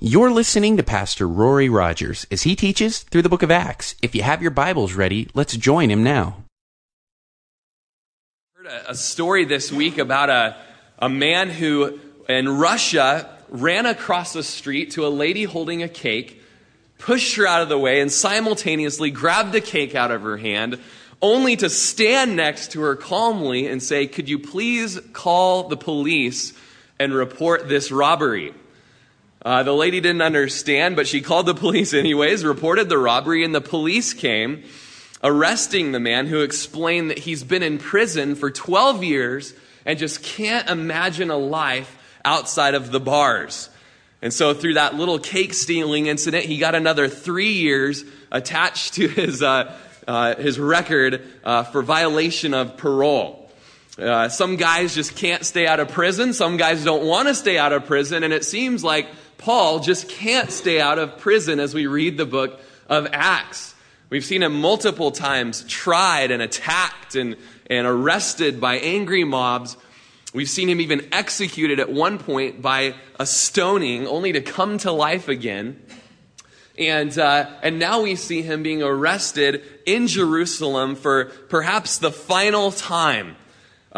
You're listening to Pastor Rory Rogers as he teaches through the book of Acts. If you have your Bibles ready, let's join him now. heard a, story this week about a, a man who in Russia ran across the street to a lady holding a cake, pushed her out of the way, and simultaneously grabbed the cake out of her hand, only to stand next to her calmly and say, Could you please call the police and report this robbery? Uh, the lady didn't understand, but she called the police anyways, reported the robbery, and the police came, arresting the man who explained that he's been in prison for 12 years and just can't imagine a life outside of the bars. And so, through that little cake stealing incident, he got another three years attached to his, uh, uh, his record uh, for violation of parole. Uh, some guys just can't stay out of prison. Some guys don't want to stay out of prison. And it seems like Paul just can't stay out of prison as we read the book of Acts. We've seen him multiple times tried and attacked and, and arrested by angry mobs. We've seen him even executed at one point by a stoning, only to come to life again. And, uh, and now we see him being arrested in Jerusalem for perhaps the final time.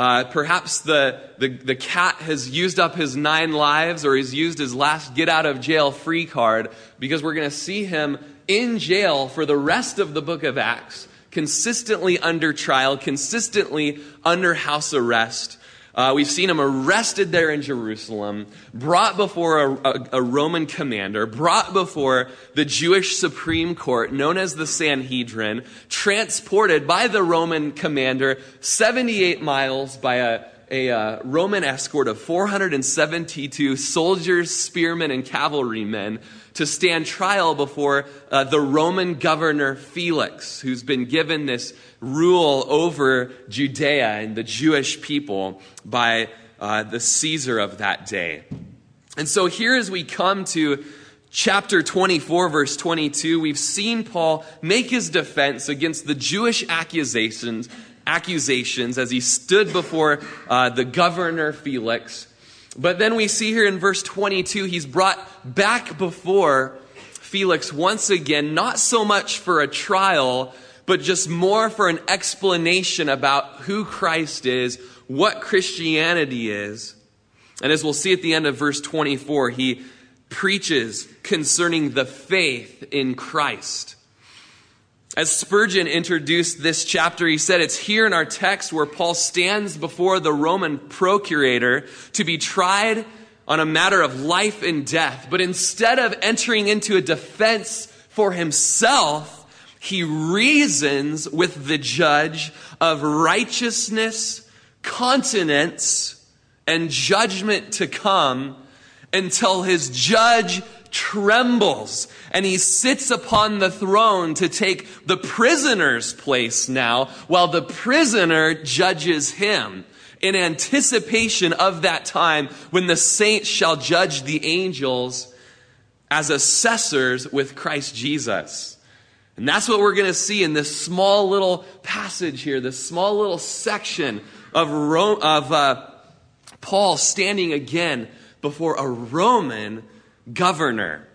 Uh, perhaps the, the, the cat has used up his nine lives or he's used his last get out of jail free card because we're going to see him in jail for the rest of the book of Acts, consistently under trial, consistently under house arrest. Uh, we've seen him arrested there in Jerusalem, brought before a, a, a, Roman commander, brought before the Jewish Supreme Court, known as the Sanhedrin, transported by the Roman commander 78 miles by a, a uh, Roman escort of 472 soldiers, spearmen, and cavalrymen to stand trial before uh, the Roman governor Felix, who's been given this rule over Judea and the Jewish people by uh, the Caesar of that day. And so here, as we come to chapter 24, verse 22, we've seen Paul make his defense against the Jewish accusations, accusations as he stood before uh, the governor Felix. But then we see here in verse 22, he's brought back before Felix once again, not so much for a trial, but just more for an explanation about who Christ is, what Christianity is. And as we'll see at the end of verse 24, he preaches concerning the faith in Christ. As Spurgeon introduced this chapter, he said it's here in our text where Paul stands before the Roman procurator to be tried on a matter of life and death. But instead of entering into a defense for himself, he reasons with the judge of righteousness, continence, and judgment to come until his judge trembles and he sits upon the throne to take the prisoner's place now while the prisoner judges him in anticipation of that time when the saints shall judge the angels as assessors with Christ Jesus. And that's what we're going to see in this small little passage here, this small little section of, Rome, of uh, Paul standing again before a Roman governor.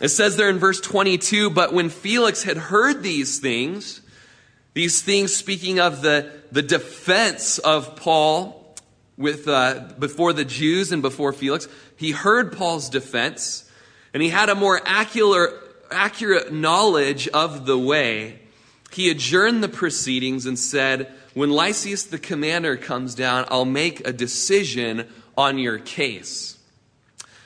It says there in verse 22 But when Felix had heard these things, these things speaking of the, the defense of Paul with, uh, before the Jews and before Felix, he heard Paul's defense and he had a more accurate, accurate knowledge of the way, he adjourned the proceedings and said, When Lysias the commander comes down, I'll make a decision on your case.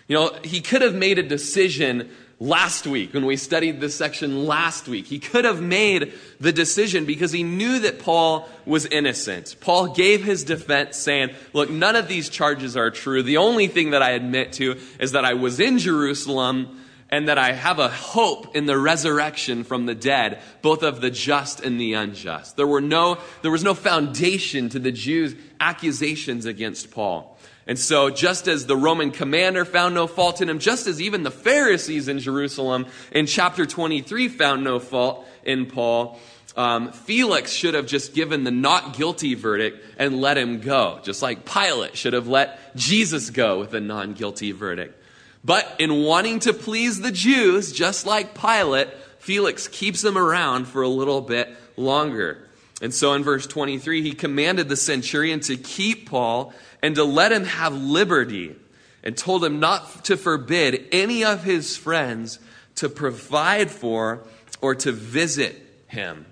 You know, he could have made a decision last week when we studied this section last week. He could have made the decision because he knew that Paul was innocent. Paul gave his defense saying, Look, none of these charges are true. The only thing that I admit to is that I was in Jerusalem and that I have a hope in the resurrection from the dead, both of the just and the unjust. There, were no, there was no foundation to the Jews' accusations against Paul. And so, just as the Roman commander found no fault in him, just as even the Pharisees in Jerusalem in chapter 23 found no fault in Paul, um, Felix should have just given the not guilty verdict and let him go, just like Pilate should have let Jesus go with a non guilty verdict. But in wanting to please the Jews, just like Pilate, Felix keeps him around for a little bit longer. And so in verse 23, he commanded the centurion to keep Paul and to let him have liberty and told him not to forbid any of his friends to provide for or to visit him.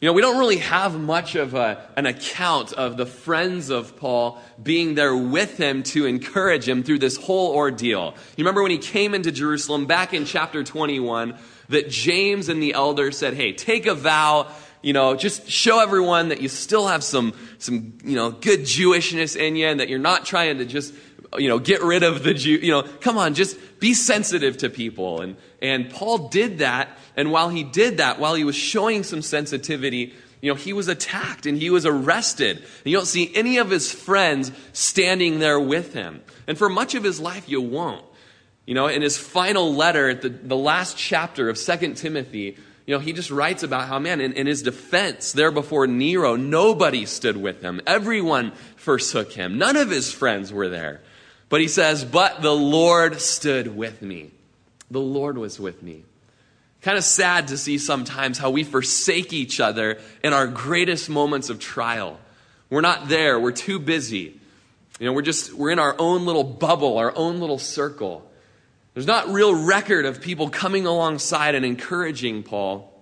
You know, we don't really have much of a, an account of the friends of Paul being there with him to encourage him through this whole ordeal. You remember when he came into Jerusalem back in chapter 21 that James and the elders said, hey, take a vow, you know, just show everyone that you still have some, some, you know, good Jewishness in you and that you're not trying to just you know, get rid of the Jew, you know, come on, just be sensitive to people. And, and Paul did that. And while he did that, while he was showing some sensitivity, you know, he was attacked and he was arrested. And you don't see any of his friends standing there with him. And for much of his life, you won't. You know, in his final letter, the, the last chapter of Second Timothy, you know, he just writes about how, man, in, in, his defense there before Nero, nobody stood with him. Everyone forsook him. None of his friends were there. But he says, But the Lord stood with me. The Lord was with me. Kind of sad to see sometimes how we forsake each other in our greatest moments of trial. We're not there, we're too busy. You know, we're just, we're in our own little bubble, our own little circle. There's not real record of people coming alongside and encouraging Paul.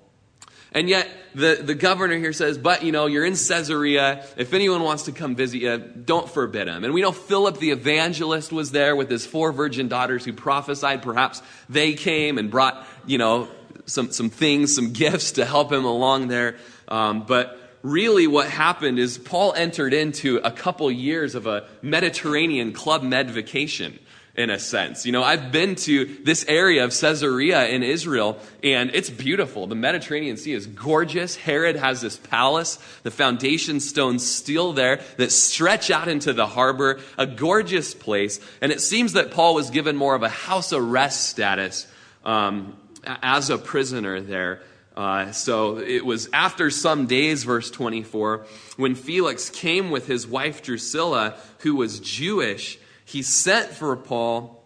And yet, the, the governor here says, but you know, you're in Caesarea. If anyone wants to come visit you, don't forbid him. And we know Philip the evangelist was there with his four virgin daughters who prophesied. Perhaps they came and brought, you know, some, some things, some gifts to help him along there. Um, but really what happened is Paul entered into a couple years of a Mediterranean club med vacation in a sense. You know, I've been to this area of Caesarea in Israel, and it's beautiful. The Mediterranean Sea is gorgeous. Herod has this palace, the foundation stones still there that stretch out into the harbor, a gorgeous place. And it seems that Paul was given more of a house arrest status um, as a prisoner there. Uh, so it was after some days, verse 24, when Felix came with his wife Drusilla, who was Jewish he sent for Paul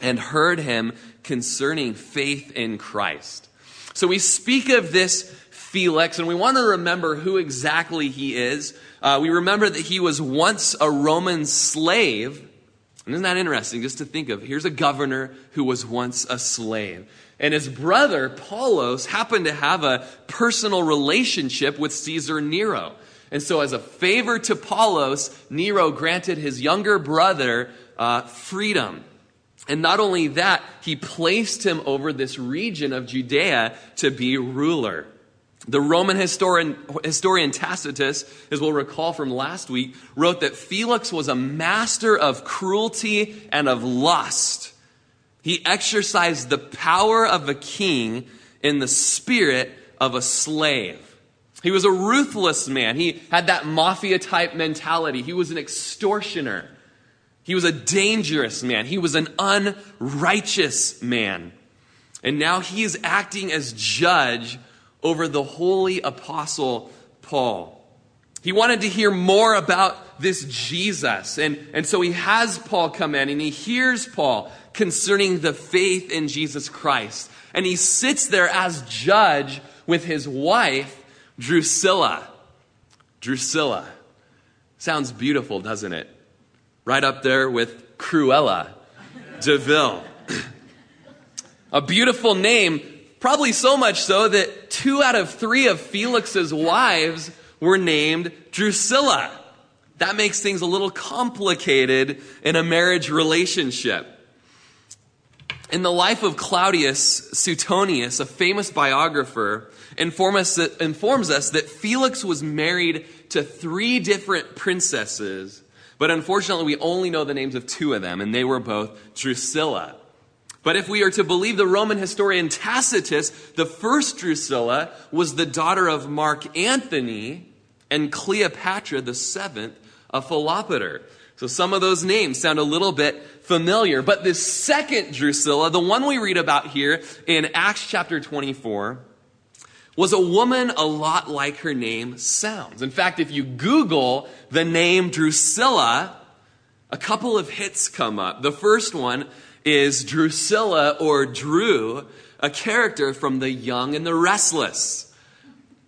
and heard him concerning faith in Christ. So we speak of this Felix, and we want to remember who exactly he is. Uh, we remember that he was once a Roman slave. And isn't that interesting just to think of? Here's a governor who was once a slave. And his brother, Pallas, happened to have a personal relationship with Caesar Nero. And so, as a favor to Pallas, Nero granted his younger brother uh, freedom. And not only that, he placed him over this region of Judea to be ruler. The Roman historian, historian Tacitus, as we'll recall from last week, wrote that Felix was a master of cruelty and of lust. He exercised the power of a king in the spirit of a slave. He was a ruthless man. He had that mafia type mentality. He was an extortioner. He was a dangerous man. He was an unrighteous man. And now he is acting as judge over the holy apostle Paul. He wanted to hear more about this Jesus. And, and so he has Paul come in and he hears Paul concerning the faith in Jesus Christ. And he sits there as judge with his wife, Drusilla. Drusilla. Sounds beautiful, doesn't it? Right up there with Cruella de Vil. A beautiful name, probably so much so that two out of three of Felix's wives were named Drusilla. That makes things a little complicated in a marriage relationship. In the life of Claudius Suetonius, a famous biographer, inform us that, informs us that Felix was married to three different princesses, but unfortunately we only know the names of two of them, and they were both Drusilla. But if we are to believe the Roman historian Tacitus, the first Drusilla was the daughter of Mark Antony and Cleopatra the seventh of Philopator. So some of those names sound a little bit familiar. But this second Drusilla, the one we read about here in Acts chapter 24, was a woman a lot like her name sounds. In fact, if you Google the name Drusilla, a couple of hits come up. The first one is Drusilla or Drew, a character from The Young and the Restless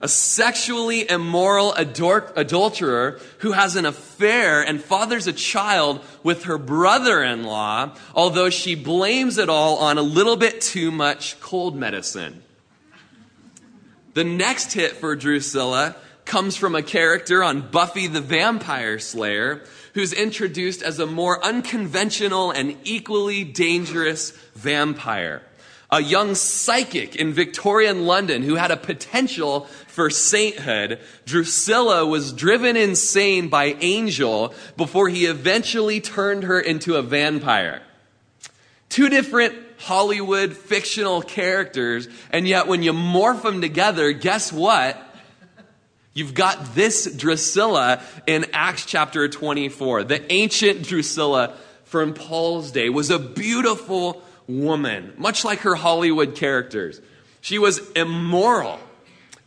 a sexually immoral ador- adulterer who has an affair and fathers a child with her brother in law, although she blames it all on a little bit too much cold medicine. The next hit for Drusilla comes from a character on Buffy the Vampire Slayer who's introduced as a more unconventional and equally dangerous vampire a young psychic in Victorian London who had a potential for sainthood. Drusilla was driven insane by Angel before he eventually turned her into a vampire. Two different Hollywood fictional characters, and yet when you morph them together, guess what? You've got this Drusilla in Acts chapter 24. The ancient Drusilla from Paul's day was a beautiful woman, much like her Hollywood characters. She was immoral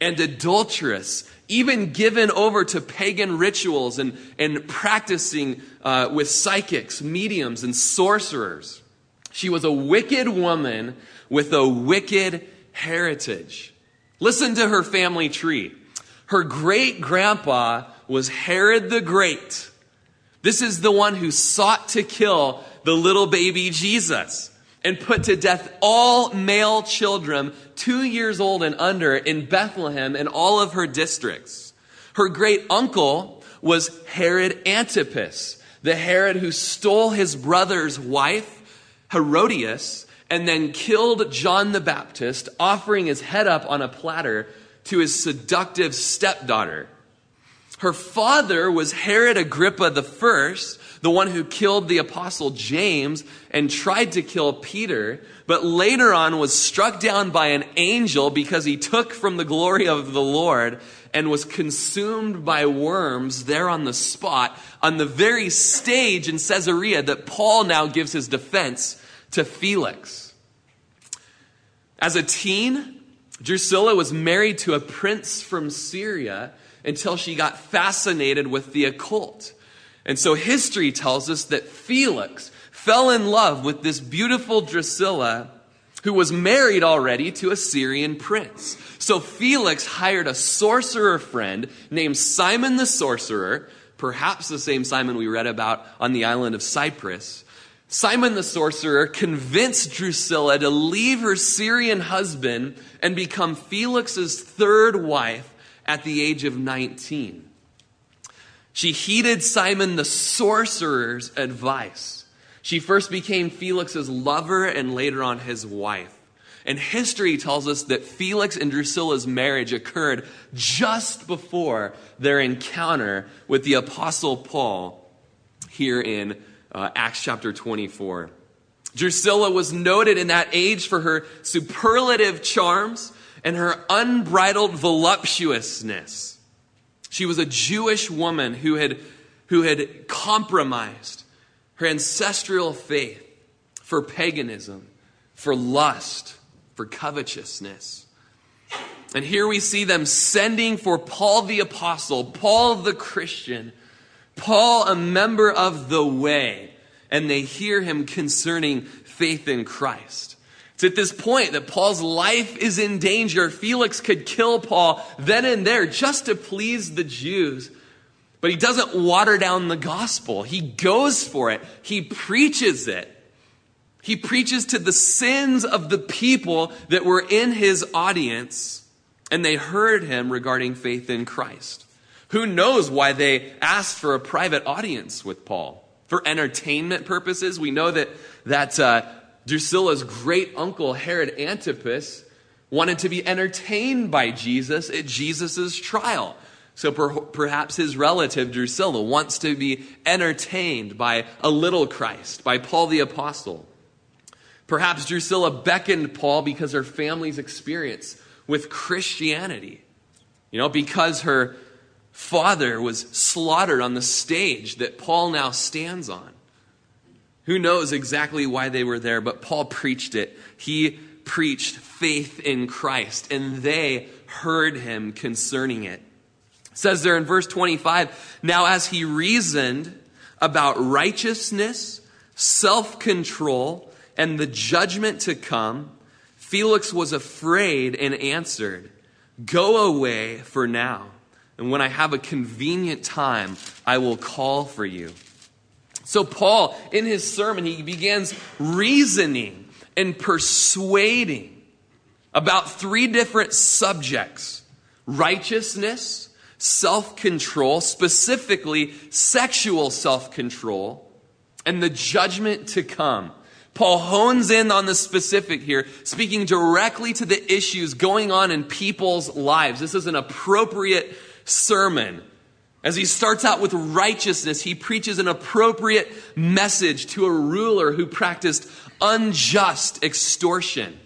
and adulterous, even given over to pagan rituals and, and practicing uh, with psychics, mediums, and sorcerers. She was a wicked woman with a wicked heritage. Listen to her family tree. Her great grandpa was Herod the Great. This is the one who sought to kill the little baby Jesus and put to death all male children two years old and under in Bethlehem and all of her districts. Her great uncle was Herod Antipas, the Herod who stole his brother's wife, Herodias, and then killed John the Baptist, offering his head up on a platter to his seductive stepdaughter. Her father was Herod Agrippa the first, the one who killed the apostle James and tried to kill Peter, but later on was struck down by an angel because he took from the glory of the Lord and was consumed by worms there on the spot, on the very stage in Caesarea that Paul now gives his defense to Felix. As a teen, Drusilla was married to a prince from Syria until she got fascinated with the occult. And so history tells us that Felix fell in love with this beautiful Drusilla who was married already to a Syrian prince. So Felix hired a sorcerer friend named Simon the sorcerer, perhaps the same Simon we read about on the island of Cyprus. Simon the sorcerer convinced Drusilla to leave her Syrian husband and become Felix's third wife at the age of 19. She heeded Simon the sorcerer's advice. She first became Felix's lover and later on his wife. And history tells us that Felix and Drusilla's marriage occurred just before their encounter with the Apostle Paul here in uh, Acts chapter 24. Drusilla was noted in that age for her superlative charms and her unbridled voluptuousness. She was a Jewish woman who had, who had compromised her ancestral faith for paganism, for lust, for covetousness. And here we see them sending for Paul the Apostle, Paul the Christian, Paul a member of the way, and they hear him concerning faith in Christ. It's at this point that Paul's life is in danger. Felix could kill Paul then and there just to please the Jews. But he doesn't water down the gospel. He goes for it. He preaches it. He preaches to the sins of the people that were in his audience, and they heard him regarding faith in Christ. Who knows why they asked for a private audience with Paul? For entertainment purposes, we know that, that uh, Drusilla's great uncle, Herod Antipas, wanted to be entertained by Jesus at Jesus' trial. So per- perhaps his relative, Drusilla, wants to be entertained by a little Christ, by Paul the Apostle. Perhaps Drusilla beckoned Paul because her family's experience with Christianity. You know, because her father was slaughtered on the stage that Paul now stands on. Who knows exactly why they were there, but Paul preached it. He preached faith in Christ, and they heard him concerning it. it says there in verse 25, now as he reasoned about righteousness, self control, and the judgment to come, Felix was afraid and answered, Go away for now, and when I have a convenient time, I will call for you. So, Paul, in his sermon, he begins reasoning and persuading about three different subjects righteousness, self control, specifically sexual self control, and the judgment to come. Paul hones in on the specific here, speaking directly to the issues going on in people's lives. This is an appropriate sermon. As he starts out with righteousness, he preaches an appropriate message to a ruler who practiced unjust extortion.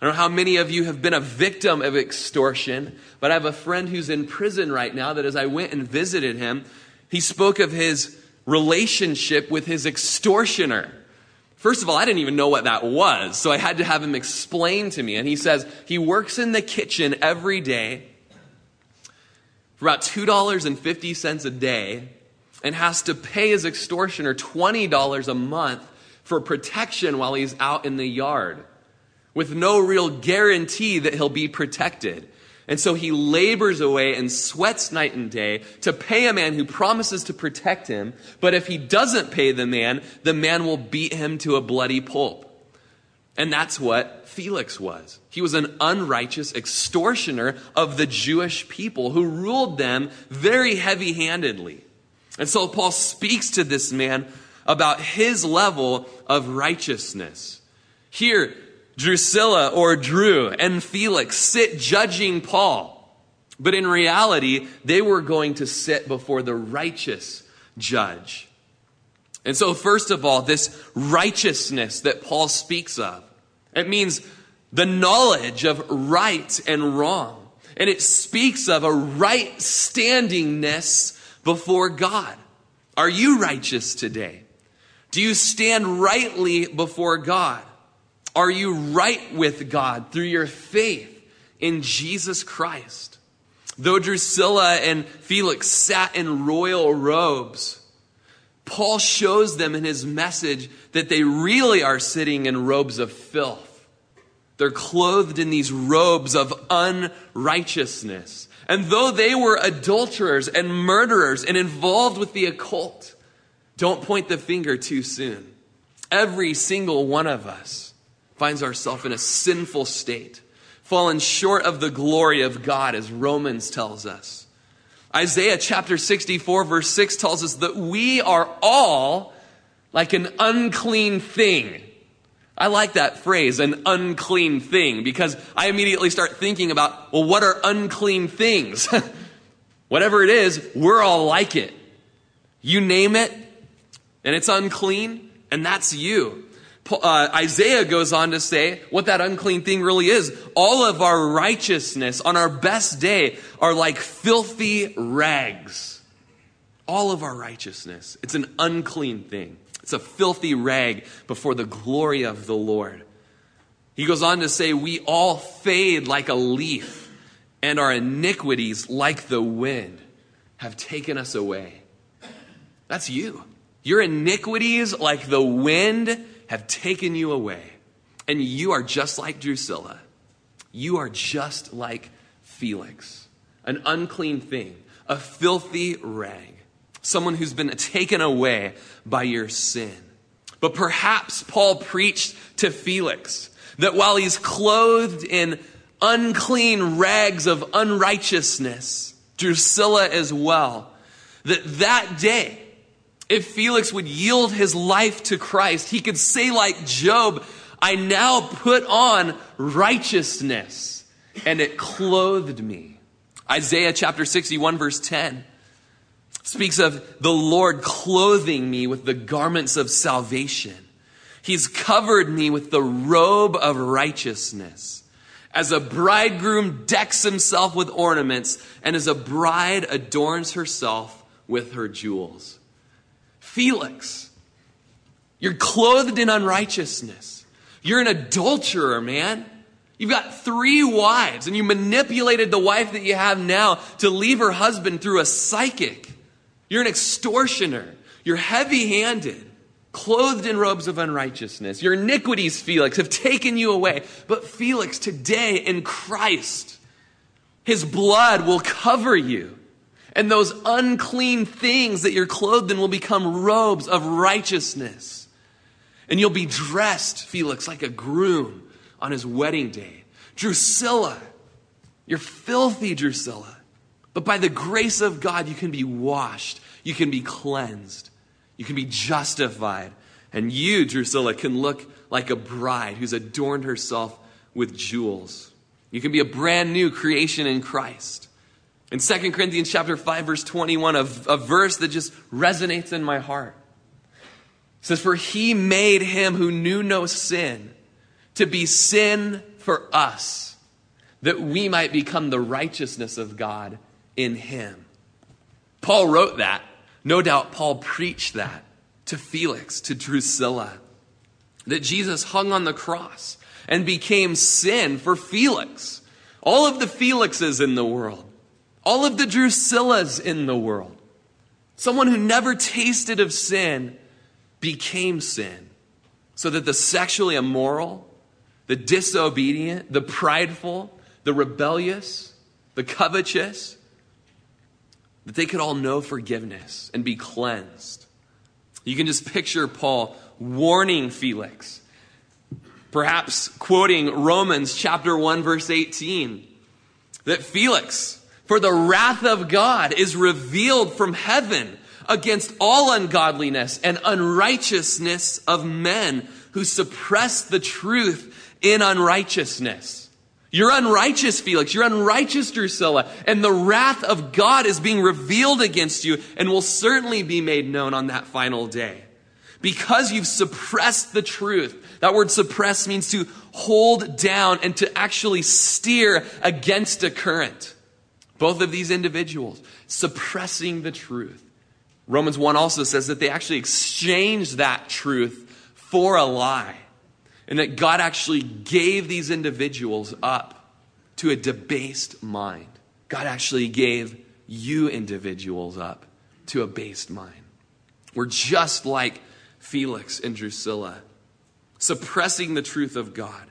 I don't know how many of you have been a victim of extortion, but I have a friend who's in prison right now that as I went and visited him, he spoke of his relationship with his extortioner. First of all, I didn't even know what that was, so I had to have him explain to me. And he says he works in the kitchen every day for about $2.50 a day and has to pay his extortioner $20 a month for protection while he's out in the yard with no real guarantee that he'll be protected. And so he labors away and sweats night and day to pay a man who promises to protect him. But if he doesn't pay the man, the man will beat him to a bloody pulp. And that's what Felix was. He was an unrighteous extortioner of the Jewish people who ruled them very heavy handedly. And so Paul speaks to this man about his level of righteousness. Here, Drusilla or Drew and Felix sit judging Paul. But in reality, they were going to sit before the righteous judge. And so, first of all, this righteousness that Paul speaks of, it means the knowledge of right and wrong. And it speaks of a right standingness before God. Are you righteous today? Do you stand rightly before God? Are you right with God through your faith in Jesus Christ? Though Drusilla and Felix sat in royal robes, Paul shows them in his message that they really are sitting in robes of filth. They're clothed in these robes of unrighteousness. And though they were adulterers and murderers and involved with the occult, don't point the finger too soon. Every single one of us finds ourselves in a sinful state, fallen short of the glory of God, as Romans tells us. Isaiah chapter 64, verse 6 tells us that we are all like an unclean thing. I like that phrase, an unclean thing, because I immediately start thinking about, well, what are unclean things? Whatever it is, we're all like it. You name it, and it's unclean, and that's you uh, Isaiah goes on to say what that unclean thing really is. All of our righteousness on our best day are like filthy rags. All of our righteousness. It's an unclean thing. It's a filthy rag before the glory of the Lord. He goes on to say, We all fade like a leaf, and our iniquities, like the wind, have taken us away. That's you. Your iniquities, like the wind, have taken you away. And you are just like Drusilla. You are just like Felix, an unclean thing, a filthy rag, someone who's been taken away by your sin. But perhaps Paul preached to Felix that while he's clothed in unclean rags of unrighteousness, Drusilla as well, that that day if Felix would yield his life to Christ, he could say, like Job, I now put on righteousness, and it clothed me. Isaiah chapter 61, verse 10 speaks of the Lord clothing me with the garments of salvation. He's covered me with the robe of righteousness. As a bridegroom decks himself with ornaments, and as a bride adorns herself with her jewels. Felix, you're clothed in unrighteousness. You're an adulterer, man. You've got three wives, and you manipulated the wife that you have now to leave her husband through a psychic. You're an extortioner. You're heavy handed. clothed in robes of unrighteousness. Your iniquities, Felix, have taken you away. But Felix, today in Christ, his blood will cover you. And those unclean things that you're clothed in will become robes of righteousness. And you'll be dressed, Felix, like a groom on his wedding day. Drusilla, you're filthy, Drusilla. But by the grace of God, you can be washed, you can be cleansed, you can be justified. And you, Drusilla, can look like a bride who's adorned herself with jewels. You can be a brand new creation in Christ. In 2 Corinthians chapter 5, verse 21, a, a verse that just resonates in my heart. It says, For he made him who knew no sin to be sin for us, that we might become the righteousness of God in him. Paul wrote that. No doubt Paul preached that to Felix, to Drusilla, that Jesus hung on the cross and became sin for Felix. All of the Felixes in the world, all of the Drusillas in the world. Someone who never tasted of sin became sin so that the sexually immoral, the disobedient, the prideful, the rebellious, the covetous, that they could all know forgiveness and be cleansed. You can just picture Paul warning Felix, perhaps quoting Romans chapter 1 verse 18, that Felix, for the wrath of God is revealed from heaven against all ungodliness and unrighteousness of men who suppress the truth in unrighteousness. You're unrighteous, Felix. You're unrighteous, Drusilla. And the wrath of God is being revealed against you and will certainly be made known on that final day. Because you've suppressed the truth. That word suppress means to hold down and to actually steer against a current. Both of these individuals suppressing the truth. Romans 1 also says that they actually exchanged that truth for a lie. And that God actually gave these individuals up to a debased mind. God actually gave you individuals up to a based mind. We're just like Felix and Drusilla, suppressing the truth of God.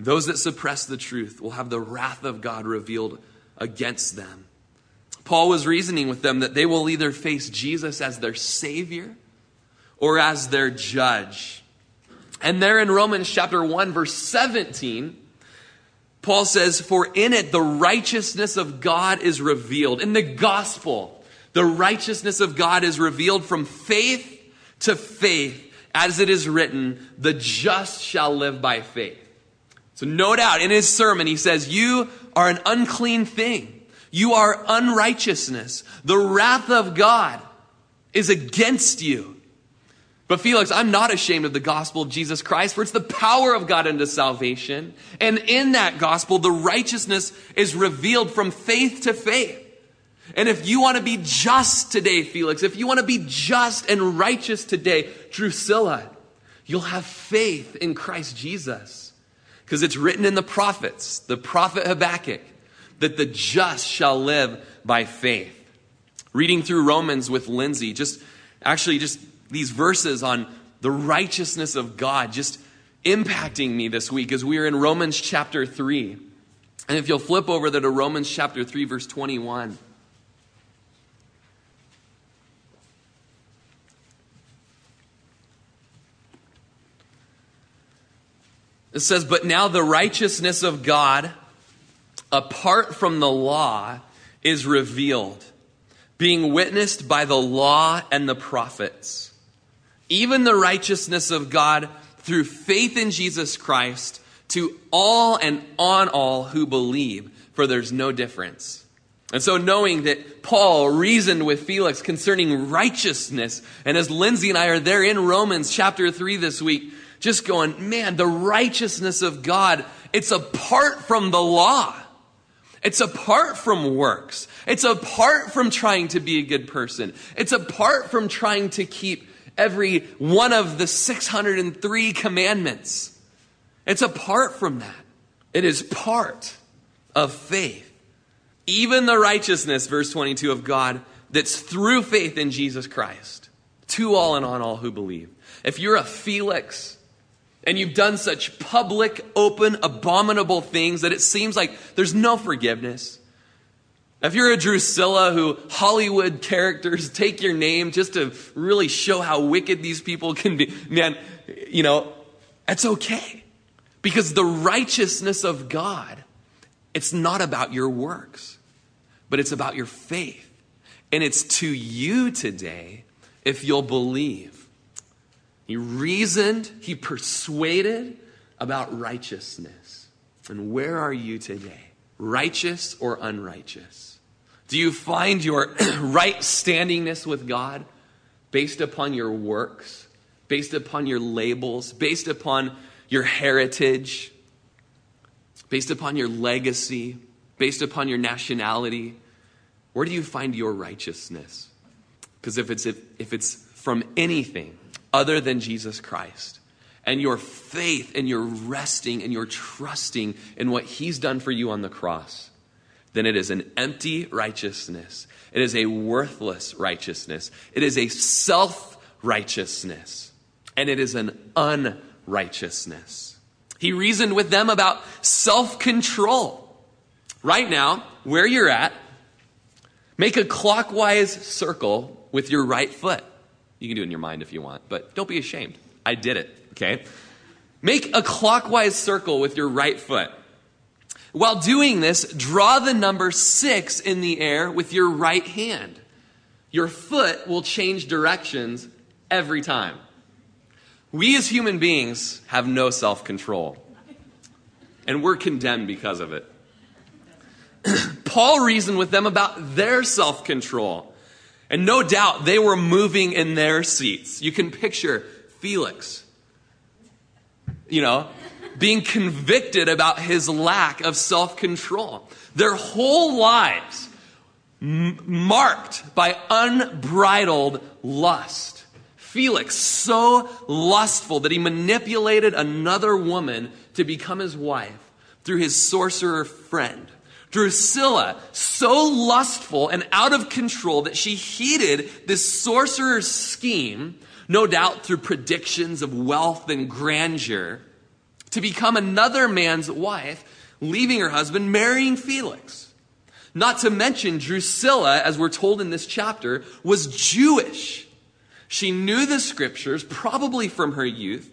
Those that suppress the truth will have the wrath of God revealed against them. Paul was reasoning with them that they will either face Jesus as their Savior or as their judge. And there in Romans chapter 1, verse 17, Paul says, For in it the righteousness of God is revealed. In the gospel, the righteousness of God is revealed from faith to faith, as it is written, the just shall live by faith. So, no doubt, in his sermon, he says, You are an unclean thing. You are unrighteousness. The wrath of God is against you. But Felix, I'm not ashamed of the gospel of Jesus Christ, for it's the power of God unto salvation. And in that gospel, the righteousness is revealed from faith to faith. And if you want to be just today, Felix, if you want to be just and righteous today, Drusilla, you'll have faith in Christ Jesus. Because it's written in the prophets, the prophet Habakkuk, that the just shall live by faith. Reading through Romans with Lindsay, just actually just these verses on the righteousness of God just impacting me this week as we are in Romans chapter 3. And if you'll flip over there to Romans chapter 3, verse 21. It says, But now the righteousness of God, apart from the law, is revealed, being witnessed by the law and the prophets even the righteousness of God through faith in Jesus Christ to all and on all who believe, for there's no difference. And so, knowing that Paul reasoned with Felix concerning righteousness, and as Lindsay and I are there in Romans chapter 3 this week, just going, man, the righteousness of God, it's apart from the law. It's apart from works. It's apart from trying to be a good person. It's apart from trying to keep every one of the 603 commandments. It's apart from that. It is part of faith. Even the righteousness, verse 22 of God, that's through faith in Jesus Christ, to all and on all who believe. If you're a Felix and you've done such public, open, abominable things that it seems like there's no forgiveness, if you're a Drusilla who Hollywood characters take your name just to really show how wicked these people can be, man, you know, it's okay. Because the righteousness of God, it's not about your works, but it's about your faith. And it's to you today if you'll believe. He reasoned, he persuaded about righteousness. And where are you today? Righteous or unrighteous? Do you find your right standingness with God based upon your works, based upon your labels, based upon your heritage, based upon your legacy, based upon your nationality? Where do you find your righteousness? Because if it's, if, if it's from anything other than Jesus Christ, and your faith and your resting and your trusting in what He's done for you on the cross, then it is an empty righteousness. It is a worthless righteousness. It is a self righteousness. And it is an unrighteousness. He reasoned with them about self control. Right now, where you're at, make a clockwise circle with your right foot. You can do it in your mind if you want, but don't be ashamed. I did it, okay? Make a clockwise circle with your right foot. While doing this, draw the number six in the air with your right hand. Your foot will change directions every time. We as human beings have no self control, and we're condemned because of it. Paul reasoned with them about their self control. And no doubt they were moving in their seats. You can picture Felix, you know, being convicted about his lack of self control. Their whole lives m- marked by unbridled lust. Felix, so lustful that he manipulated another woman to become his wife through his sorcerer friend. Drusilla, so lustful and out of control that she heeded this sorcerer's scheme, no doubt through predictions of wealth and grandeur, to become another man's wife, leaving her husband, marrying Felix. Not to mention, Drusilla, as we're told in this chapter, was Jewish. She knew the scriptures, probably from her youth,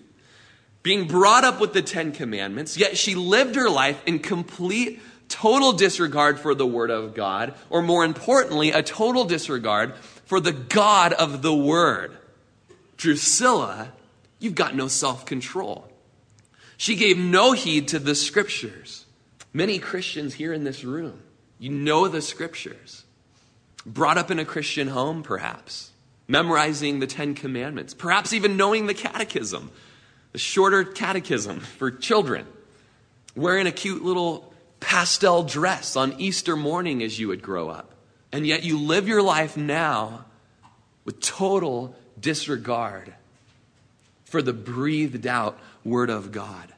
being brought up with the Ten Commandments, yet she lived her life in complete, total disregard for the Word of God, or more importantly, a total disregard for the God of the Word. Drusilla, you've got no self control. She gave no heed to the scriptures. Many Christians here in this room, you know the scriptures. Brought up in a Christian home, perhaps, memorizing the Ten Commandments, perhaps even knowing the catechism, the shorter catechism for children, wearing a cute little pastel dress on Easter morning as you would grow up. And yet you live your life now with total disregard for the breathed out Word of God.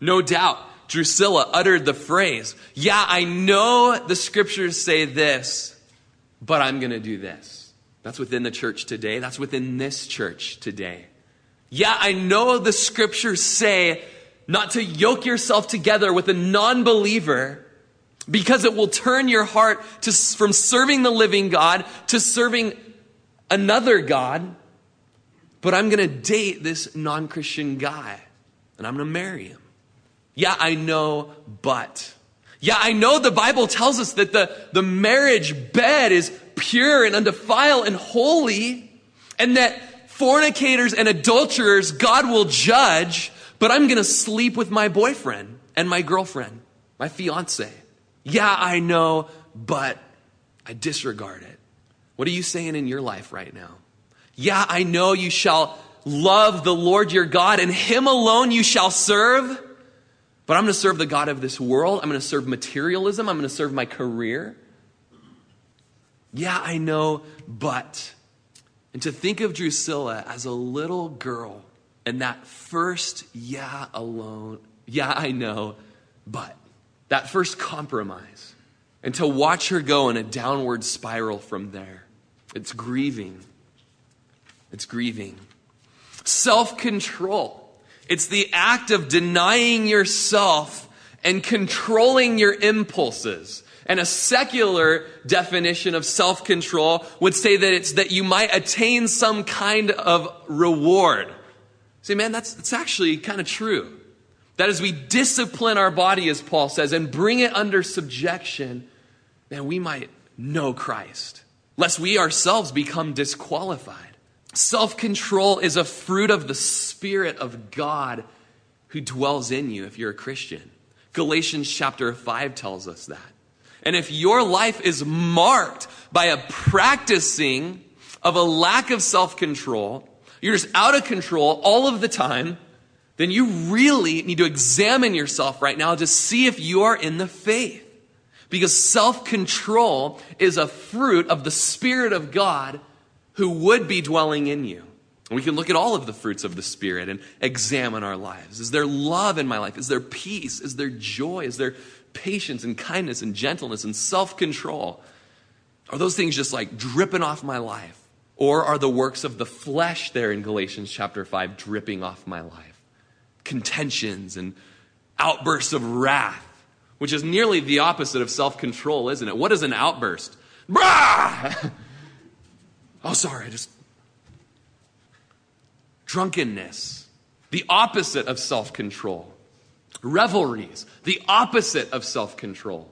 No doubt, Drusilla uttered the phrase, Yeah, I know the scriptures say this, but I'm going to do this. That's within the church today. That's within this church today. Yeah, I know the scriptures say not to yoke yourself together with a non believer because it will turn your heart to, from serving the living God to serving another God. But I'm going to date this non Christian guy and I'm going to marry him. Yeah, I know, but. Yeah, I know the Bible tells us that the, the marriage bed is pure and undefiled and holy, and that fornicators and adulterers God will judge, but I'm going to sleep with my boyfriend and my girlfriend, my fiance. Yeah, I know, but I disregard it. What are you saying in your life right now? Yeah, I know you shall love the Lord your God, and him alone you shall serve. But I'm going to serve the God of this world. I'm going to serve materialism. I'm going to serve my career. Yeah, I know, but. And to think of Drusilla as a little girl and that first, yeah, alone, yeah, I know, but. That first compromise. And to watch her go in a downward spiral from there. It's grieving. It's grieving. Self control. It's the act of denying yourself and controlling your impulses. And a secular definition of self control would say that it's that you might attain some kind of reward. See, man, that's, that's actually kind of true. That as we discipline our body, as Paul says, and bring it under subjection, man, we might know Christ, lest we ourselves become disqualified. Self control is a fruit of the Spirit of God who dwells in you if you're a Christian. Galatians chapter 5 tells us that. And if your life is marked by a practicing of a lack of self control, you're just out of control all of the time, then you really need to examine yourself right now to see if you are in the faith. Because self control is a fruit of the Spirit of God who would be dwelling in you. And we can look at all of the fruits of the Spirit and examine our lives. Is there love in my life? Is there peace? Is there joy? Is there patience and kindness and gentleness and self control? Are those things just like dripping off my life? Or are the works of the flesh there in Galatians chapter 5 dripping off my life? Contentions and outbursts of wrath, which is nearly the opposite of self control, isn't it? What is an outburst? Brah! oh, sorry, I just. Drunkenness, the opposite of self control revelries, the opposite of self control.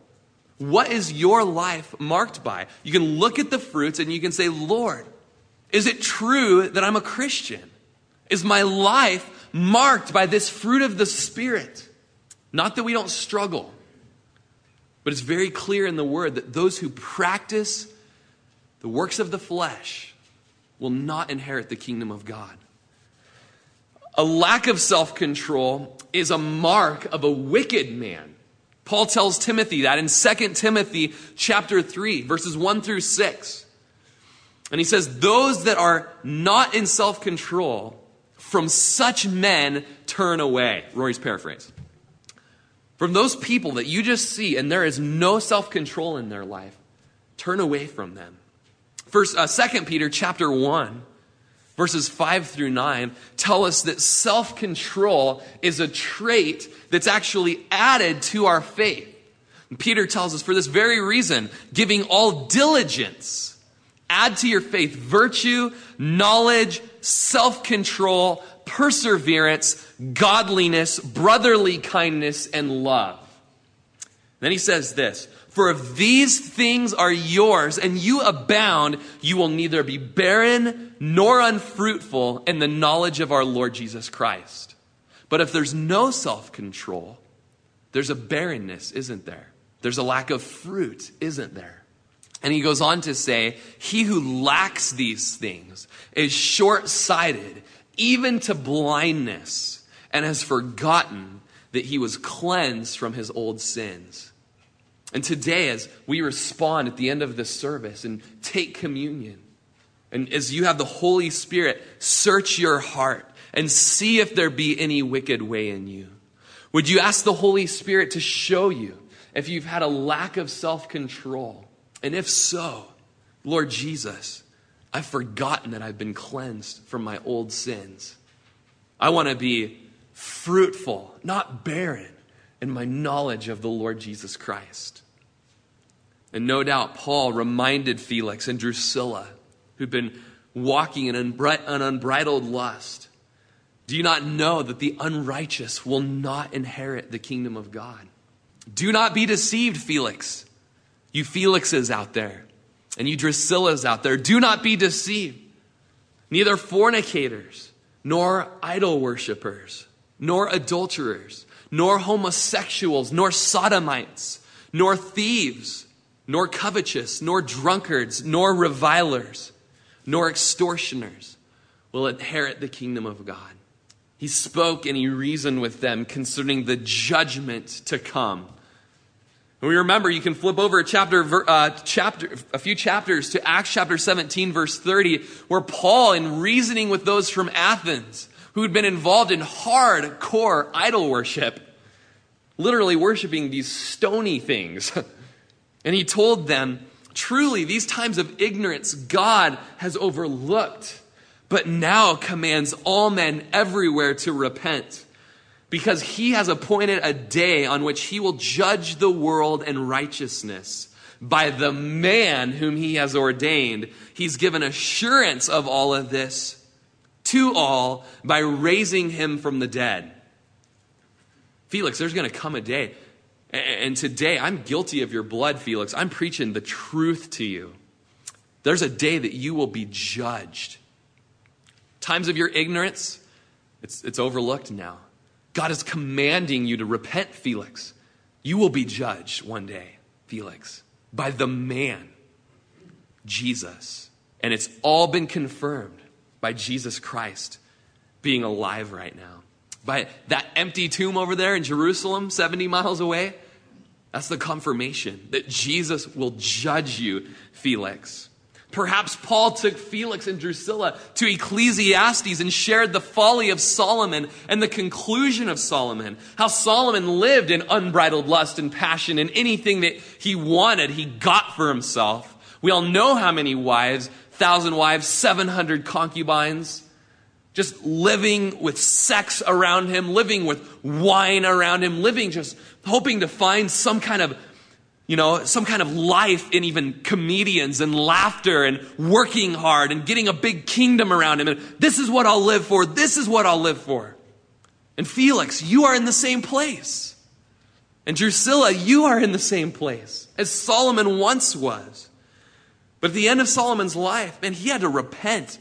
What is your life marked by? You can look at the fruits and you can say, Lord, is it true that I'm a Christian? Is my life marked by this fruit of the Spirit? Not that we don't struggle, but it's very clear in the Word that those who practice the works of the flesh will not inherit the kingdom of God. A lack of self control is a mark of a wicked man. Paul tells Timothy that in 2 Timothy chapter 3 verses 1 through 6. And he says, Those that are not in self control, from such men turn away. Rory's paraphrase. From those people that you just see and there is no self control in their life, turn away from them. First, uh, 2 Peter chapter 1 verses 5 through 9 tell us that self control is a trait that's actually added to our faith. And Peter tells us for this very reason, giving all diligence, add to your faith virtue, knowledge, self control, perseverance, godliness, brotherly kindness, and love. Then he says this for if these things are yours and you abound, you will neither be barren nor unfruitful in the knowledge of our Lord Jesus Christ. But if there's no self control, there's a barrenness, isn't there? There's a lack of fruit, isn't there? And he goes on to say, He who lacks these things is short sighted, even to blindness, and has forgotten that he was cleansed from his old sins. And today, as we respond at the end of this service and take communion, and as you have the Holy Spirit search your heart and see if there be any wicked way in you, would you ask the Holy Spirit to show you if you've had a lack of self control? And if so, Lord Jesus, I've forgotten that I've been cleansed from my old sins. I want to be fruitful, not barren in my knowledge of the Lord Jesus Christ. And no doubt Paul reminded Felix and Drusilla, who'd been walking in an unbridled lust, do you not know that the unrighteous will not inherit the kingdom of God? Do not be deceived, Felix. You Felixes out there, and you Drusillas out there, do not be deceived. Neither fornicators, nor idol worshippers, nor adulterers, nor homosexuals, nor sodomites, nor thieves, nor covetous, nor drunkards, nor revilers, nor extortioners will inherit the kingdom of God. He spoke and he reasoned with them concerning the judgment to come. And we remember, you can flip over a chapter, uh, chapter, a few chapters to Acts chapter 17, verse 30, where Paul, in reasoning with those from Athens, who had been involved in hardcore idol worship, literally worshiping these stony things. and he told them, Truly, these times of ignorance God has overlooked. but now commands all men everywhere to repent because he has appointed a day on which he will judge the world in righteousness by the man whom he has ordained. He's given assurance of all of this to all by raising him from the dead. Felix, there's going to come a day. And today, I'm guilty of your blood, Felix. I'm preaching the truth to you. There's a day that you will be judged. Times of your ignorance, it's, it's overlooked now. God is commanding you to repent, Felix. You will be judged one day, Felix, by the man, Jesus. And it's all been confirmed by Jesus Christ being alive right now. By that empty tomb over there in Jerusalem, 70 miles away, that's the confirmation that Jesus will judge you, Felix. Perhaps Paul took Felix and Drusilla to Ecclesiastes and shared the folly of Solomon and the conclusion of Solomon. How Solomon lived in unbridled lust and passion, and anything that he wanted, he got for himself. We all know how many wives thousand wives, 700 concubines, just living with sex around him, living with wine around him, living just hoping to find some kind of you know, some kind of life in even comedians and laughter and working hard and getting a big kingdom around him. And this is what I'll live for. This is what I'll live for. And Felix, you are in the same place. And Drusilla, you are in the same place as Solomon once was. But at the end of Solomon's life, man, he had to repent.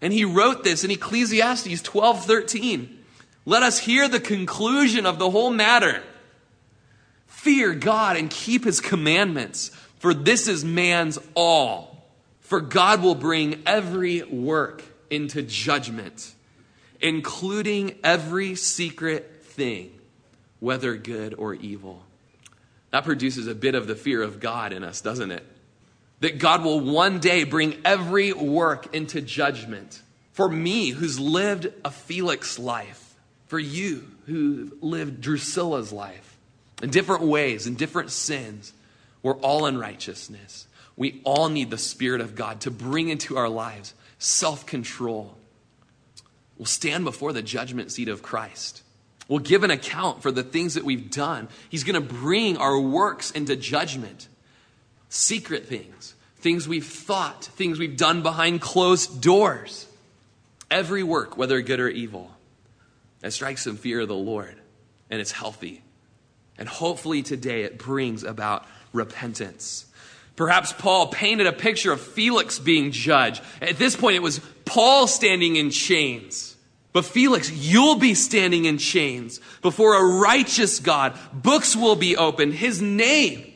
And he wrote this in Ecclesiastes 12 13. Let us hear the conclusion of the whole matter. Fear God and keep his commandments, for this is man's all. For God will bring every work into judgment, including every secret thing, whether good or evil. That produces a bit of the fear of God in us, doesn't it? That God will one day bring every work into judgment. For me, who's lived a Felix life, for you who've lived Drusilla's life in different ways, in different sins. We're all in righteousness. We all need the Spirit of God to bring into our lives self control. We'll stand before the judgment seat of Christ. We'll give an account for the things that we've done. He's going to bring our works into judgment. Secret things, things we've thought, things we've done behind closed doors. Every work, whether good or evil, that strikes some fear of the Lord, and it's healthy. And hopefully today it brings about repentance. Perhaps Paul painted a picture of Felix being judged. At this point, it was Paul standing in chains. But Felix, you'll be standing in chains before a righteous God. Books will be opened. His name,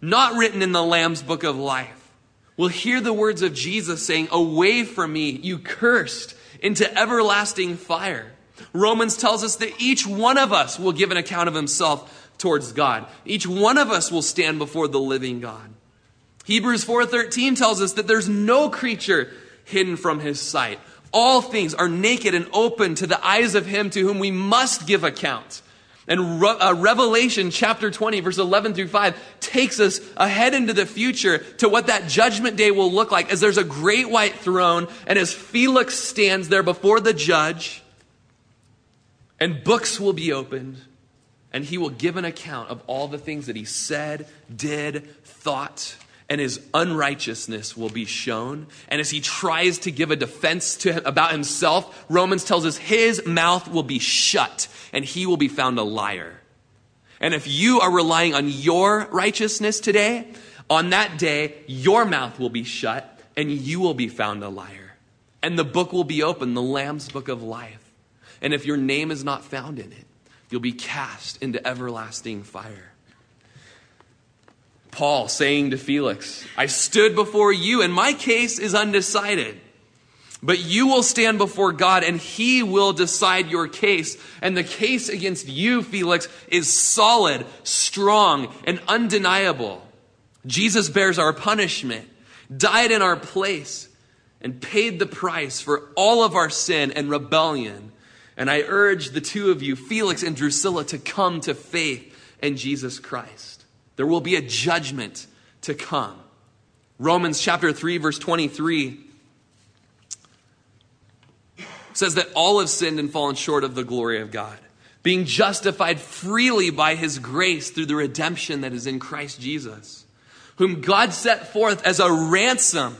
not written in the Lamb's book of life, will hear the words of Jesus saying, Away from me, you cursed, into everlasting fire. Romans tells us that each one of us will give an account of himself towards God. Each one of us will stand before the living God. Hebrews 4:13 tells us that there's no creature hidden from his sight. All things are naked and open to the eyes of him to whom we must give account. And Re- uh, Revelation chapter 20, verse 11 through 5, takes us ahead into the future to what that judgment day will look like as there's a great white throne and as Felix stands there before the judge and books will be opened and he will give an account of all the things that he said, did, thought, and his unrighteousness will be shown. And as he tries to give a defense to him, about himself, Romans tells us his mouth will be shut and he will be found a liar. And if you are relying on your righteousness today, on that day, your mouth will be shut and you will be found a liar. And the book will be open, the Lamb's book of life. And if your name is not found in it, you'll be cast into everlasting fire. Paul saying to Felix, I stood before you, and my case is undecided. But you will stand before God, and he will decide your case. And the case against you, Felix, is solid, strong, and undeniable. Jesus bears our punishment, died in our place, and paid the price for all of our sin and rebellion and I urge the two of you, Felix and Drusilla, to come to faith in Jesus Christ. There will be a judgment to come. Romans chapter 3, verse 23. says that all have sinned and fallen short of the glory of God, being justified freely by his grace through the redemption that is in Christ Jesus, whom God set forth as a ransom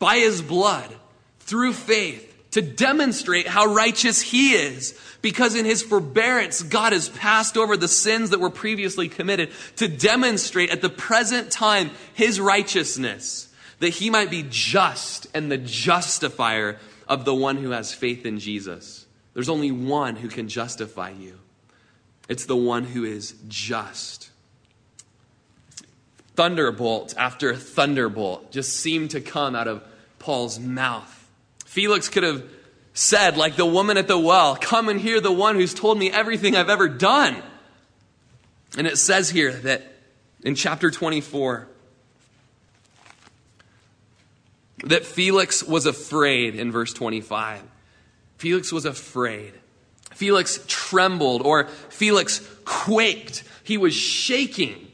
by his blood through faith to demonstrate how righteous he is. Because in his forbearance, God has passed over the sins that were previously committed to demonstrate at the present time his righteousness, that he might be just and the justifier of the one who has faith in Jesus. There's only one who can justify you. It's the one who is just. Thunderbolt after thunderbolt just seemed to come out of Paul's mouth. Felix could have said, like the woman at the well, Come and hear the one who's told me everything I've ever done. And it says here that in chapter 24, that Felix was afraid in verse 25. Felix was afraid. Felix trembled, or Felix quaked. He was shaking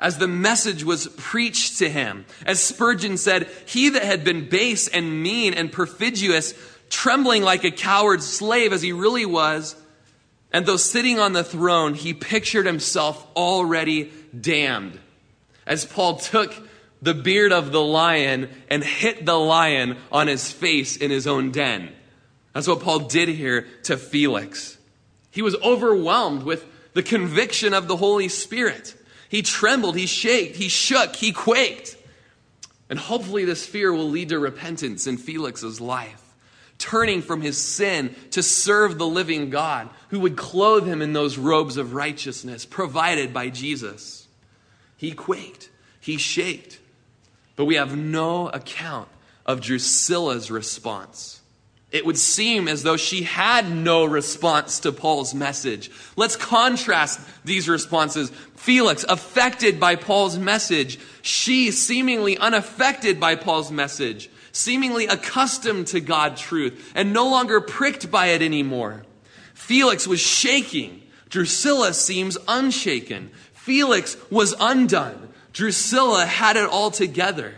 as the message was preached to him. As Spurgeon said, he that had been base and mean and perfidious, trembling like a coward slave as he really was, and though sitting on the throne, he pictured himself already damned. As Paul took the beard of the lion and hit the lion on his face in his own den. That's what Paul did here to Felix. He was overwhelmed with the conviction of the Holy Spirit. He trembled, he shaked, he shook, he quaked. And hopefully, this fear will lead to repentance in Felix's life, turning from his sin to serve the living God who would clothe him in those robes of righteousness provided by Jesus. He quaked, he shaked. But we have no account of Drusilla's response. It would seem as though she had no response to Paul's message. Let's contrast these responses. Felix, affected by Paul's message. She, seemingly unaffected by Paul's message, seemingly accustomed to God truth and no longer pricked by it anymore. Felix was shaking. Drusilla seems unshaken. Felix was undone. Drusilla had it all together.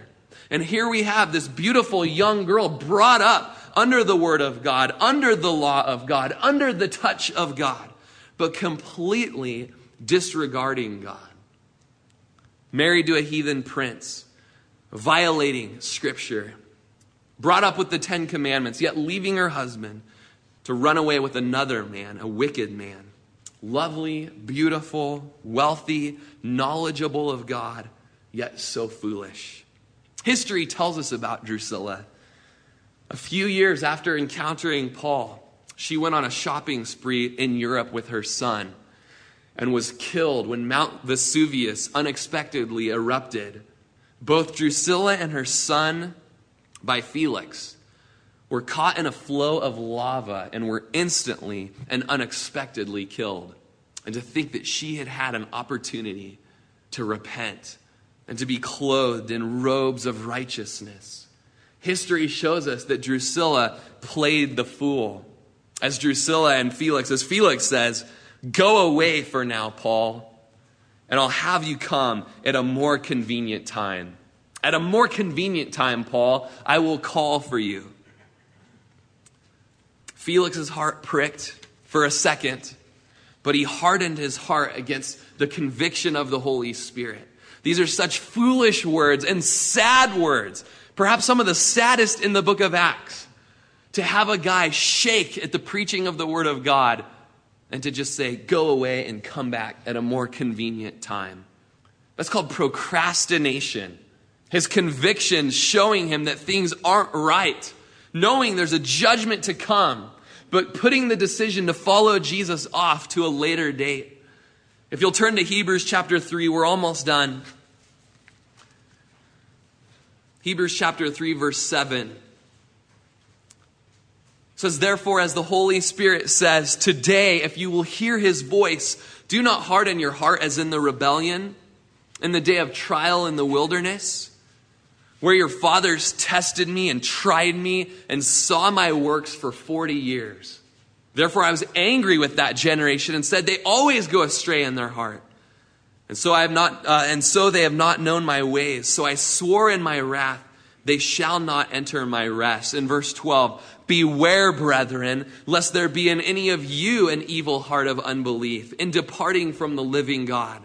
And here we have this beautiful young girl brought up under the word of God, under the law of God, under the touch of God, but completely disregarding God. Married to a heathen prince, violating scripture, brought up with the Ten Commandments, yet leaving her husband to run away with another man, a wicked man lovely, beautiful, wealthy, knowledgeable of God, yet so foolish. History tells us about Drusilla. A few years after encountering Paul, she went on a shopping spree in Europe with her son and was killed when Mount Vesuvius unexpectedly erupted. Both Drusilla and her son, by Felix, were caught in a flow of lava and were instantly and unexpectedly killed. And to think that she had had an opportunity to repent and to be clothed in robes of righteousness. History shows us that Drusilla played the fool. As Drusilla and Felix, as Felix says, Go away for now, Paul, and I'll have you come at a more convenient time. At a more convenient time, Paul, I will call for you. Felix's heart pricked for a second, but he hardened his heart against the conviction of the Holy Spirit. These are such foolish words and sad words, perhaps some of the saddest in the book of Acts. To have a guy shake at the preaching of the Word of God and to just say, go away and come back at a more convenient time. That's called procrastination. His conviction showing him that things aren't right knowing there's a judgment to come, but putting the decision to follow Jesus off to a later date. If you'll turn to Hebrews chapter 3, we're almost done. Hebrews chapter 3, verse 7 says, Therefore, as the Holy Spirit says, today, if you will hear his voice, do not harden your heart as in the rebellion, in the day of trial in the wilderness where your fathers tested me and tried me and saw my works for 40 years. Therefore, I was angry with that generation and said, They always go astray in their heart. And so I have not, uh, and so they have not known my ways. So I swore in my wrath, they shall not enter my rest. In verse 12, beware, brethren, lest there be in any of you an evil heart of unbelief in departing from the living God.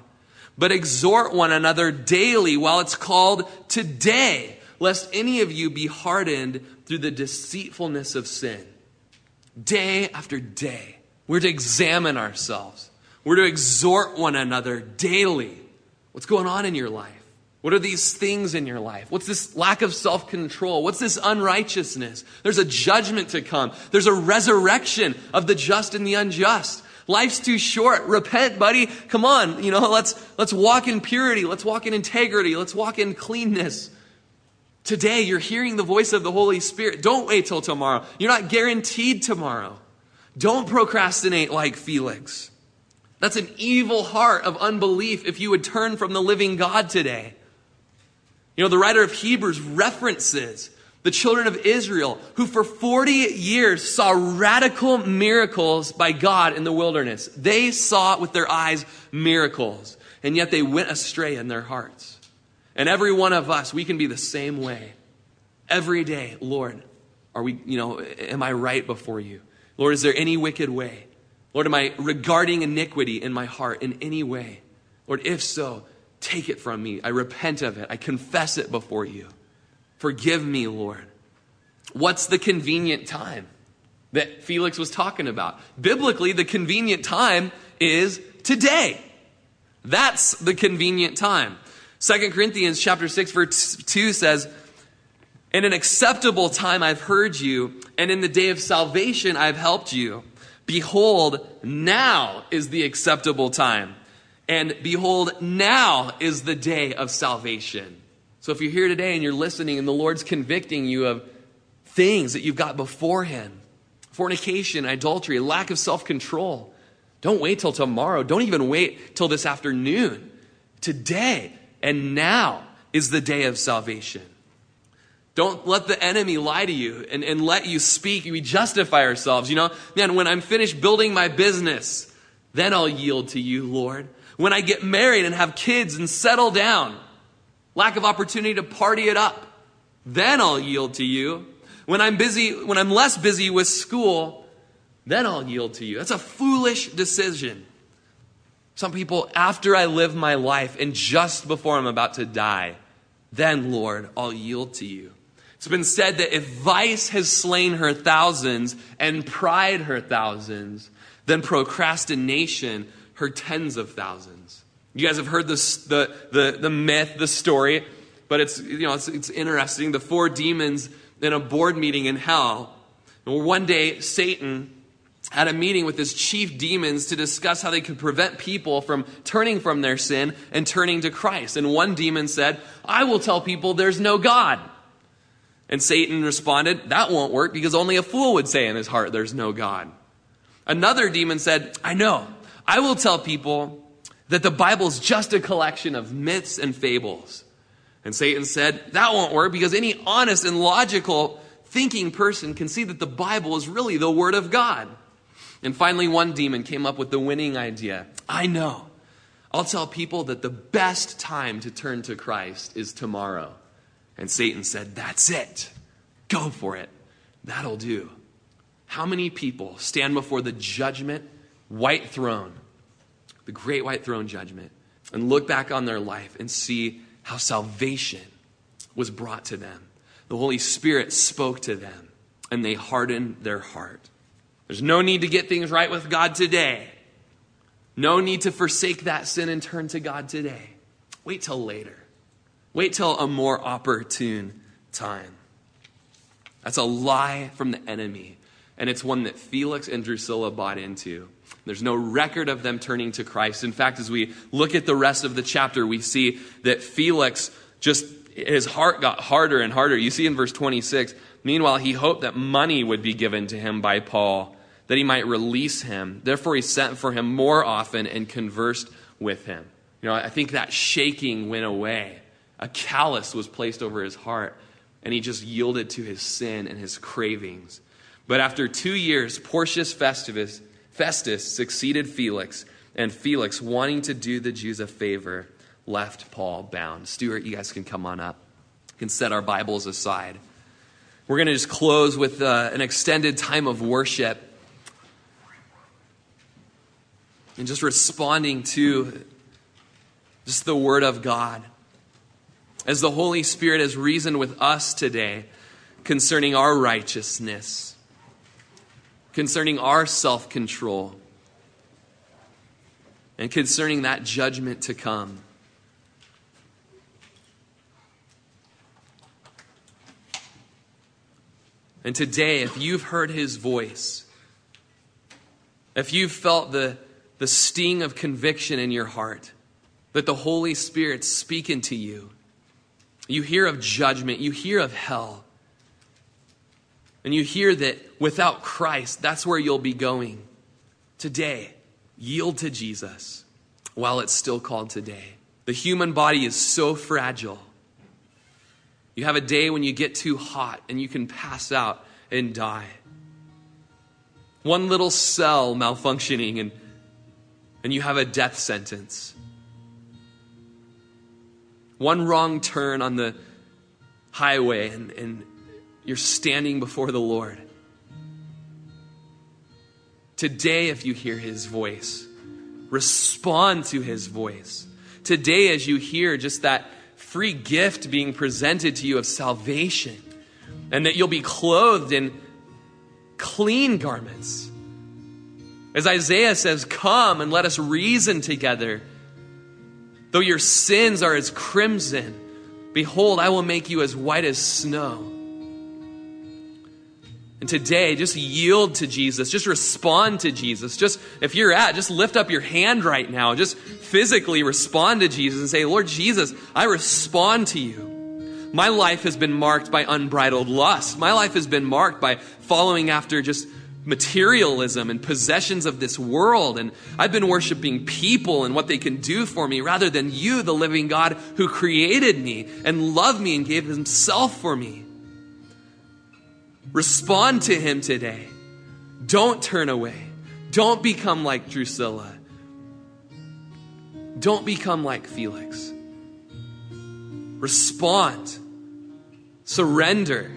But exhort one another daily while it's called today, lest any of you be hardened through the deceitfulness of sin. Day after day, we're to examine ourselves. We're to exhort one another daily. What's going on in your life? What are these things in your life? What's this lack of self control? What's this unrighteousness? There's a judgment to come. There's a resurrection of the just and the unjust. Life's too short. Repent, buddy. Come on. You know, let's, let's walk in purity. Let's walk in integrity. Let's walk in cleanness. Today, you're hearing the voice of the Holy Spirit. Don't wait till tomorrow. You're not guaranteed tomorrow. Don't procrastinate like Felix. That's an evil heart of unbelief if you would turn from the living God today. You know, the writer of Hebrews references the children of Israel who for 40 years saw radical miracles by God in the wilderness. They saw with their eyes miracles, and yet they went astray in their hearts. And every one of us, we can be the same way. Every day, Lord, are we, you know, am I right before you? Lord, is there any wicked way? Lord, am I regarding iniquity in my heart in any way? Lord, if so, Take it from me. I repent of it. I confess it before you. Forgive me, Lord. What's the convenient time that Felix was talking about? Biblically, the convenient time is today. That's the convenient time. 2 Corinthians chapter 6 verse 2 says, "In an acceptable time I've heard you, and in the day of salvation I've helped you. Behold, now is the acceptable time." And behold, now is the day of salvation. So if you're here today and you're listening and the Lord's convicting you of things that you've got before Him fornication, adultery, lack of self control don't wait till tomorrow. Don't even wait till this afternoon. Today and now is the day of salvation. Don't let the enemy lie to you and, and let you speak. We justify ourselves. You know, man, when I'm finished building my business, then I'll yield to you, Lord when I get married and have kids and settle down, lack of opportunity to party it up, then I'll yield to you. When I'm busy, when I'm less busy with school, then I'll yield to you. That's a foolish decision. Some people, after I live my life and just before I'm about to die, then, Lord, I'll yield to you. It's been said that if vice has slain her thousands and pride her thousands, then procrastination her tens of thousands. You guys have heard the, the, the myth, the story, but it's, you know, it's, it's interesting. The four demons in a board meeting in hell. And one day, Satan had a meeting with his chief demons to discuss how they could prevent people from turning from their sin and turning to Christ. And one demon said, I will tell people there's no God. And Satan responded, That won't work because only a fool would say in his heart there's no God. Another demon said, I know. I will tell people that the Bible is just a collection of myths and fables. And Satan said, that won't work because any honest and logical thinking person can see that the Bible is really the Word of God. And finally, one demon came up with the winning idea. I know. I'll tell people that the best time to turn to Christ is tomorrow. And Satan said, That's it. Go for it. That'll do. How many people stand before the judgment white throne, the great white throne judgment, and look back on their life and see how salvation was brought to them. The Holy Spirit spoke to them, and they hardened their heart. There's no need to get things right with God today. No need to forsake that sin and turn to God today. Wait till later. Wait till a more opportune time. That's a lie from the enemy, and it's one that Felix and Drusilla bought into. There's no record of them turning to Christ. In fact, as we look at the rest of the chapter, we see that Felix just, his heart got harder and harder. You see in verse 26, meanwhile, he hoped that money would be given to him by Paul, that he might release him. Therefore, he sent for him more often and conversed with him. You know, I think that shaking went away. A callous was placed over his heart, and he just yielded to his sin and his cravings. But after two years, Porcius Festivus, Festus succeeded Felix, and Felix, wanting to do the Jews a favor, left Paul bound. Stuart, you guys can come on up. can set our Bibles aside. We're going to just close with uh, an extended time of worship and just responding to just the Word of God. As the Holy Spirit has reasoned with us today concerning our righteousness, concerning our self control, and concerning that judgment to come. And today, if you've heard his voice, if you've felt the, the sting of conviction in your heart, that the Holy Spirit's speaking to you, you hear of judgment, you hear of hell, and you hear that without Christ, that's where you'll be going. Today, yield to Jesus while it's still called today. The human body is so fragile. You have a day when you get too hot and you can pass out and die. One little cell malfunctioning and, and you have a death sentence. One wrong turn on the highway and, and you're standing before the Lord. Today, if you hear his voice, respond to his voice. Today, as you hear just that free gift being presented to you of salvation, and that you'll be clothed in clean garments. As Isaiah says, Come and let us reason together. Though your sins are as crimson, behold, I will make you as white as snow. And today, just yield to Jesus. Just respond to Jesus. Just, if you're at, just lift up your hand right now. Just physically respond to Jesus and say, Lord Jesus, I respond to you. My life has been marked by unbridled lust. My life has been marked by following after just materialism and possessions of this world. And I've been worshiping people and what they can do for me rather than you, the living God who created me and loved me and gave himself for me. Respond to him today. Don't turn away. Don't become like Drusilla. Don't become like Felix. Respond. Surrender.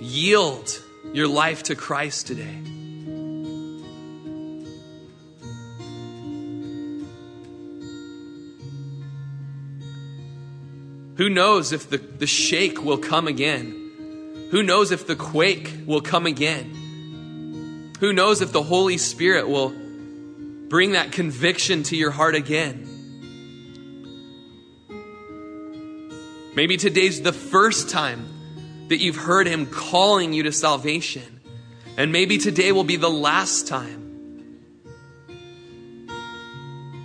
Yield your life to Christ today. Who knows if the, the shake will come again? Who knows if the quake will come again? Who knows if the Holy Spirit will bring that conviction to your heart again? Maybe today's the first time that you've heard Him calling you to salvation. And maybe today will be the last time.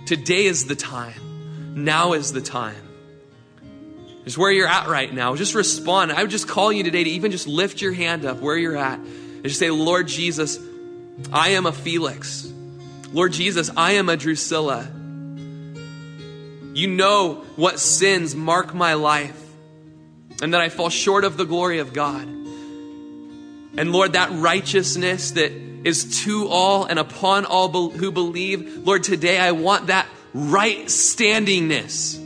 Today is the time. Now is the time. Just where you're at right now. Just respond. I would just call you today to even just lift your hand up where you're at and just say, Lord Jesus, I am a Felix. Lord Jesus, I am a Drusilla. You know what sins mark my life and that I fall short of the glory of God. And Lord, that righteousness that is to all and upon all who believe, Lord, today I want that right standingness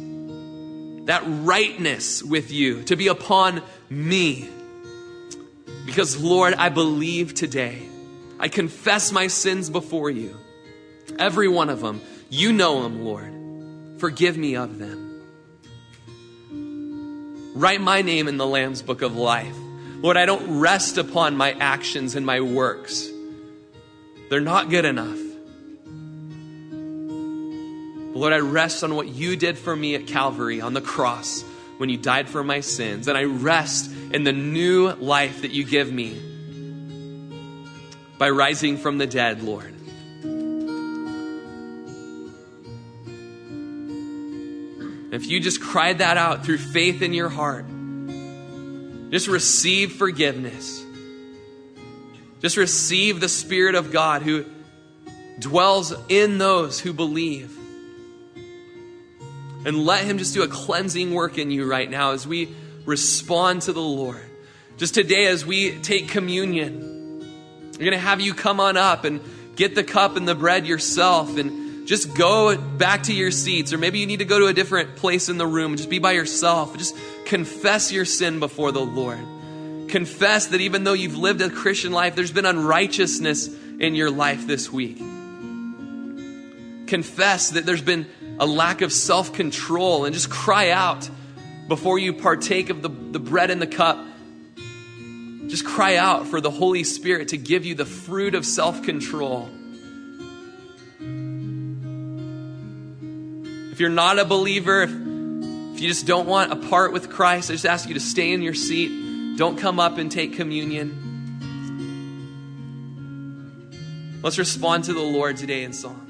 that rightness with you to be upon me. Because, Lord, I believe today. I confess my sins before you. Every one of them. You know them, Lord. Forgive me of them. Write my name in the Lamb's book of life. Lord, I don't rest upon my actions and my works. They're not good enough. Lord, I rest on what you did for me at Calvary on the cross when you died for my sins. And I rest in the new life that you give me by rising from the dead, Lord. If you just cried that out through faith in your heart, just receive forgiveness. Just receive the Spirit of God who dwells in those who believe. And let Him just do a cleansing work in you right now as we respond to the Lord. Just today, as we take communion, we're going to have you come on up and get the cup and the bread yourself and just go back to your seats, or maybe you need to go to a different place in the room. Just be by yourself. Just confess your sin before the Lord. Confess that even though you've lived a Christian life, there's been unrighteousness in your life this week. Confess that there's been a lack of self control and just cry out before you partake of the, the bread and the cup. Just cry out for the Holy Spirit to give you the fruit of self control. If you're not a believer, if, if you just don't want a part with Christ, I just ask you to stay in your seat. Don't come up and take communion. Let's respond to the Lord today in song.